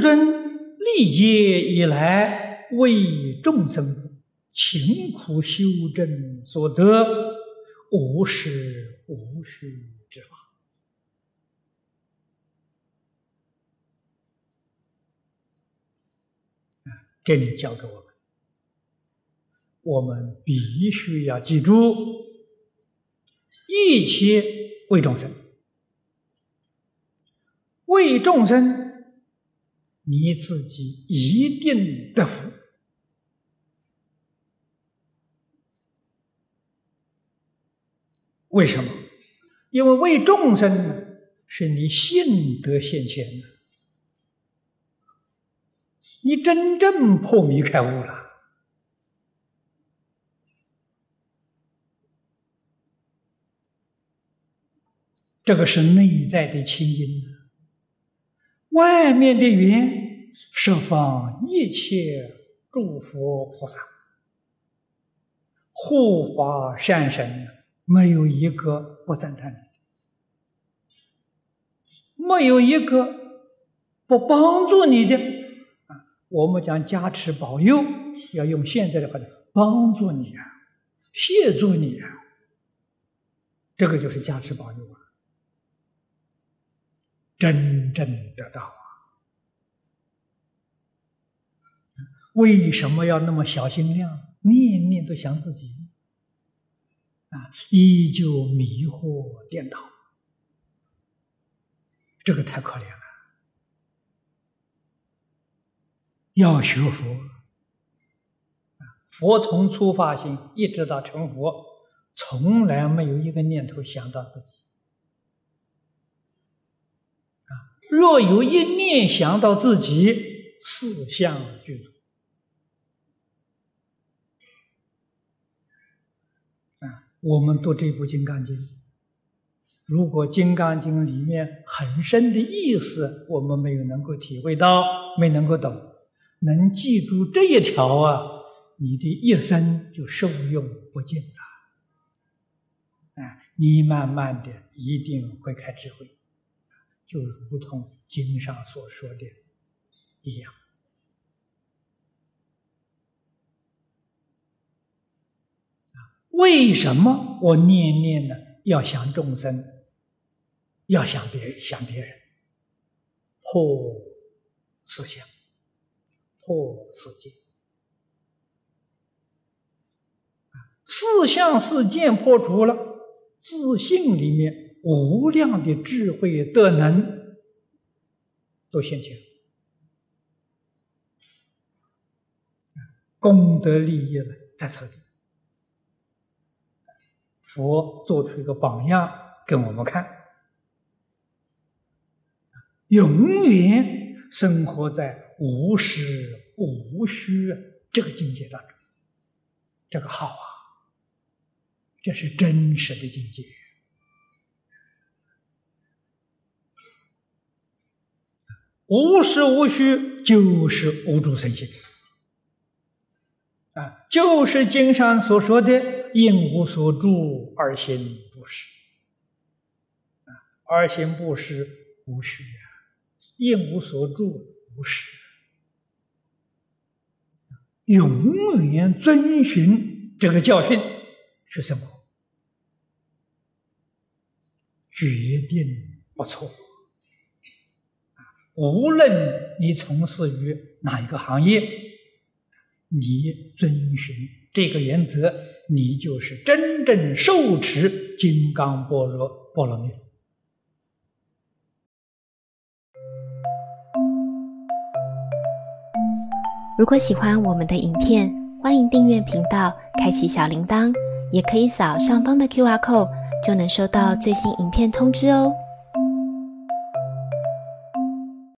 尊历劫以来为众生勤苦修正所得无实无虚之法。这里教给我们，我们必须要记住，一切为众生，为众生，你自己一定得福。为什么？因为为众生是你现德现前的。你真正破迷开悟了，这个是内在的清音外面的云，十方一切诸佛菩萨、护法善神，没有一个不赞叹你，没有一个不帮助你的啊。我们讲加持保佑，要用现在的话讲，帮助你啊，协助你啊，这个就是加持保佑啊，真正得到啊。为什么要那么小心量，念念都想自己啊？依旧迷惑颠倒，这个太可怜了。要学佛，佛从初发心一直到成佛，从来没有一个念头想到自己。若有一念想到自己，四相具足。啊，我们读这部《金刚经》，如果《金刚经》里面很深的意思，我们没有能够体会到，没能够懂。能记住这一条啊，你的一生就受用不尽了。啊，你慢慢的一定会开智慧，就如同经上所说的一样。为什么我念念呢？要想众生，要想别想别人，破思想。破世界，四相四见破除了，自信里面无量的智慧德能都现前，功德利益呢在此地。佛做出一个榜样给我们看，永远生活在。无实无虚这个境界当中，这个好啊，这是真实的境界。无实无虚就是无住生心啊，就是经上所说的“应无所住而行不实”，啊，而行不实无虚啊，应无所住无实。永远遵循这个教训去生活，决定不错。无论你从事于哪一个行业，你遵循这个原则，你就是真正受持金刚般若波罗蜜。如果喜欢我们的影片，欢迎订阅频道，开启小铃铛，也可以扫上方的 Q R code，就能收到最新影片通知哦。